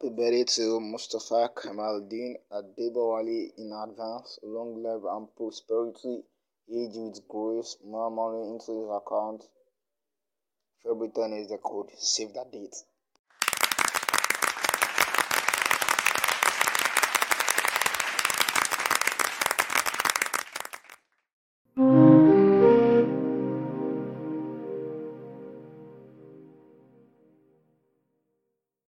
birthday to Mustafa Kamaldeen Adebowale in advance. Long life and prosperity. Age with grace. More money into his account. February 10 is the code. Save that date.